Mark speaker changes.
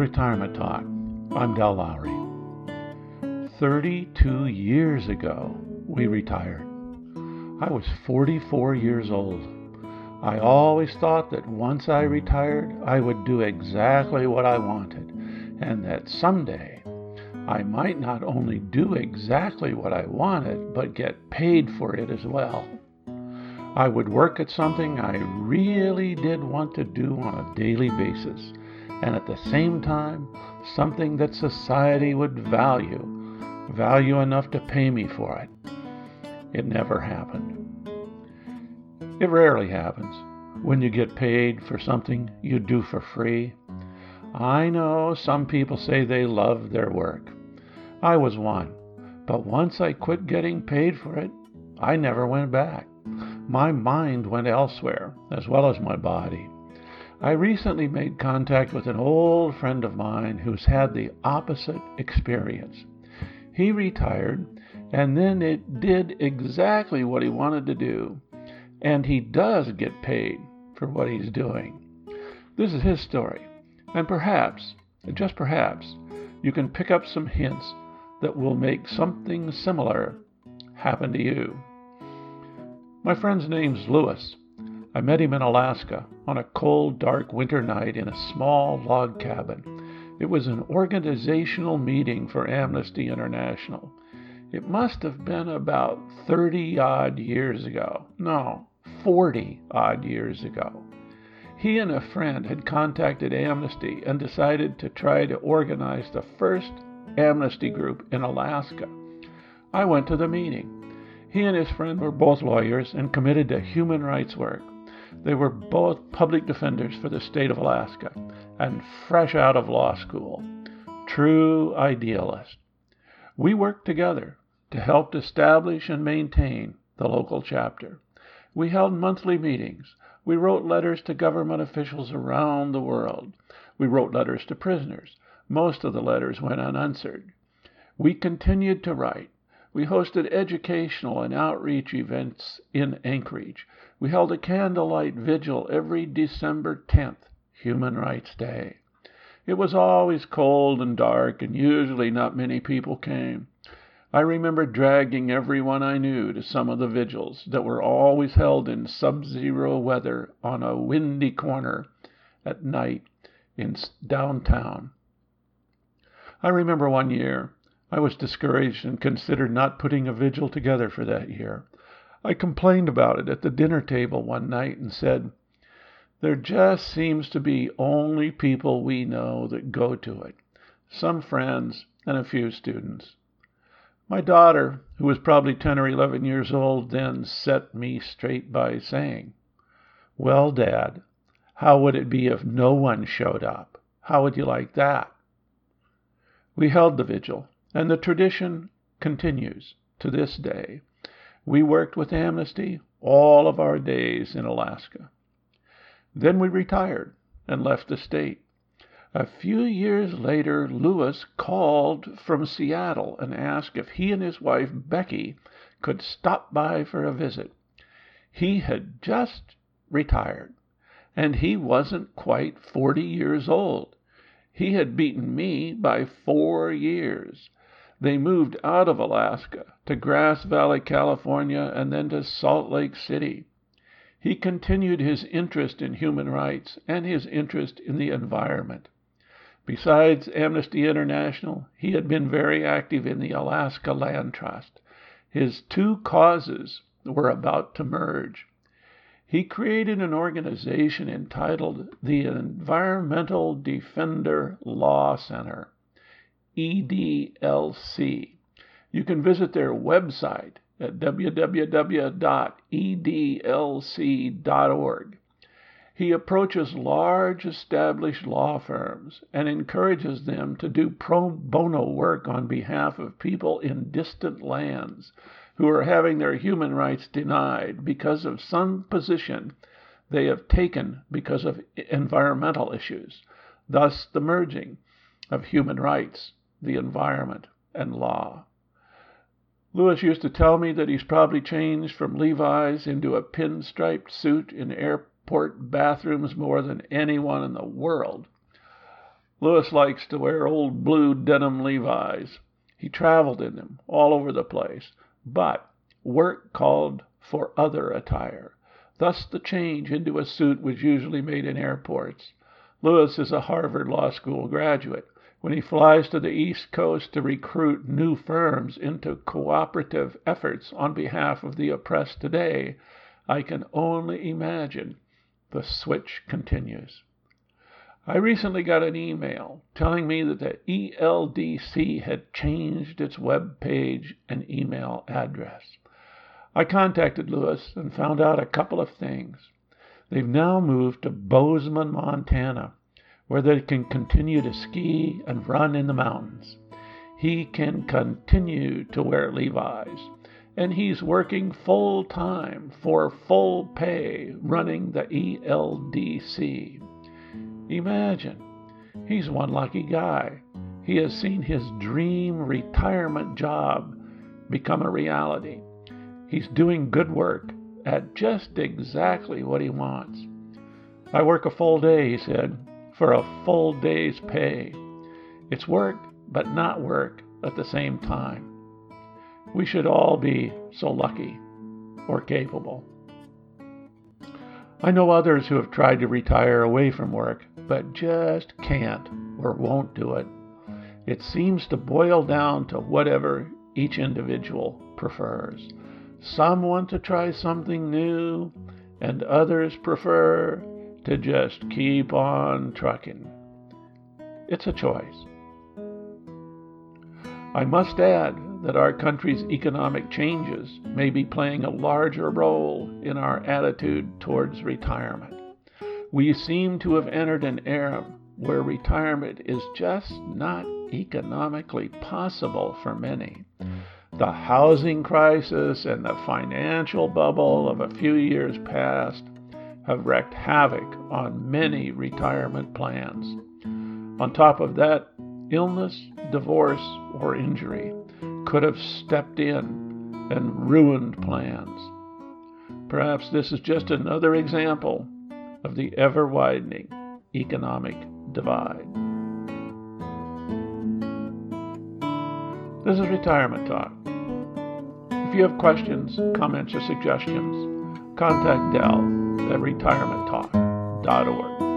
Speaker 1: Retirement Talk. I'm Del Lowry. 32 years ago, we retired. I was 44 years old. I always thought that once I retired, I would do exactly what I wanted, and that someday I might not only do exactly what I wanted, but get paid for it as well. I would work at something I really did want to do on a daily basis, and at the same time, something that society would value, value enough to pay me for it. It never happened. It rarely happens when you get paid for something you do for free. I know some people say they love their work. I was one, but once I quit getting paid for it, I never went back my mind went elsewhere, as well as my body. I recently made contact with an old friend of mine who's had the opposite experience. He retired and then it did exactly what he wanted to do, and he does get paid for what he's doing. This is his story, and perhaps, just perhaps, you can pick up some hints that will make something similar happen to you. My friend's name's Lewis. I met him in Alaska on a cold, dark winter night in a small log cabin. It was an organizational meeting for Amnesty International. It must have been about 30 odd years ago. No, 40 odd years ago. He and a friend had contacted Amnesty and decided to try to organize the first Amnesty group in Alaska. I went to the meeting. He and his friend were both lawyers and committed to human rights work. They were both public defenders for the state of Alaska and fresh out of law school. True idealists. We worked together to help establish and maintain the local chapter. We held monthly meetings. We wrote letters to government officials around the world. We wrote letters to prisoners. Most of the letters went unanswered. We continued to write. We hosted educational and outreach events in Anchorage. We held a candlelight vigil every December 10th, Human Rights Day. It was always cold and dark, and usually not many people came. I remember dragging everyone I knew to some of the vigils that were always held in sub zero weather on a windy corner at night in downtown. I remember one year I was discouraged and considered not putting a vigil together for that year. I complained about it at the dinner table one night and said, There just seems to be only people we know that go to it some friends and a few students. My daughter, who was probably 10 or 11 years old, then set me straight by saying, Well, Dad, how would it be if no one showed up? How would you like that? We held the vigil. And the tradition continues to this day. We worked with Amnesty all of our days in Alaska. Then we retired and left the state. A few years later, Lewis called from Seattle and asked if he and his wife, Becky, could stop by for a visit. He had just retired, and he wasn't quite 40 years old. He had beaten me by four years. They moved out of Alaska to Grass Valley, California, and then to Salt Lake City. He continued his interest in human rights and his interest in the environment. Besides Amnesty International, he had been very active in the Alaska Land Trust. His two causes were about to merge. He created an organization entitled the Environmental Defender Law Center. EDLC. You can visit their website at www.edlc.org. He approaches large established law firms and encourages them to do pro bono work on behalf of people in distant lands who are having their human rights denied because of some position they have taken because of environmental issues, thus the merging of human rights the environment, and law. Lewis used to tell me that he's probably changed from Levi's into a pinstriped suit in airport bathrooms more than anyone in the world. Lewis likes to wear old blue denim Levi's. He traveled in them all over the place, but work called for other attire. Thus the change into a suit was usually made in airports. Lewis is a Harvard Law School graduate. When he flies to the East Coast to recruit new firms into cooperative efforts on behalf of the oppressed today, I can only imagine the switch continues. I recently got an email telling me that the ELDC had changed its web page and email address. I contacted Lewis and found out a couple of things. They've now moved to Bozeman, Montana, where they can continue to ski and run in the mountains. He can continue to wear Levi's, and he's working full time for full pay running the ELDC. Imagine, he's one lucky guy. He has seen his dream retirement job become a reality. He's doing good work at just exactly what he wants. I work a full day, he said, for a full day's pay. It's work, but not work at the same time. We should all be so lucky or capable. I know others who have tried to retire away from work, but just can't or won't do it. It seems to boil down to whatever each individual prefers. Some want to try something new, and others prefer to just keep on trucking. It's a choice. I must add that our country's economic changes may be playing a larger role in our attitude towards retirement. We seem to have entered an era where retirement is just not economically possible for many. The housing crisis and the financial bubble of a few years past have wreaked havoc on many retirement plans. On top of that, illness, divorce, or injury could have stepped in and ruined plans. Perhaps this is just another example of the ever widening economic divide. This is Retirement Talk. If you have questions, comments, or suggestions, contact Del at retirementtalk.org.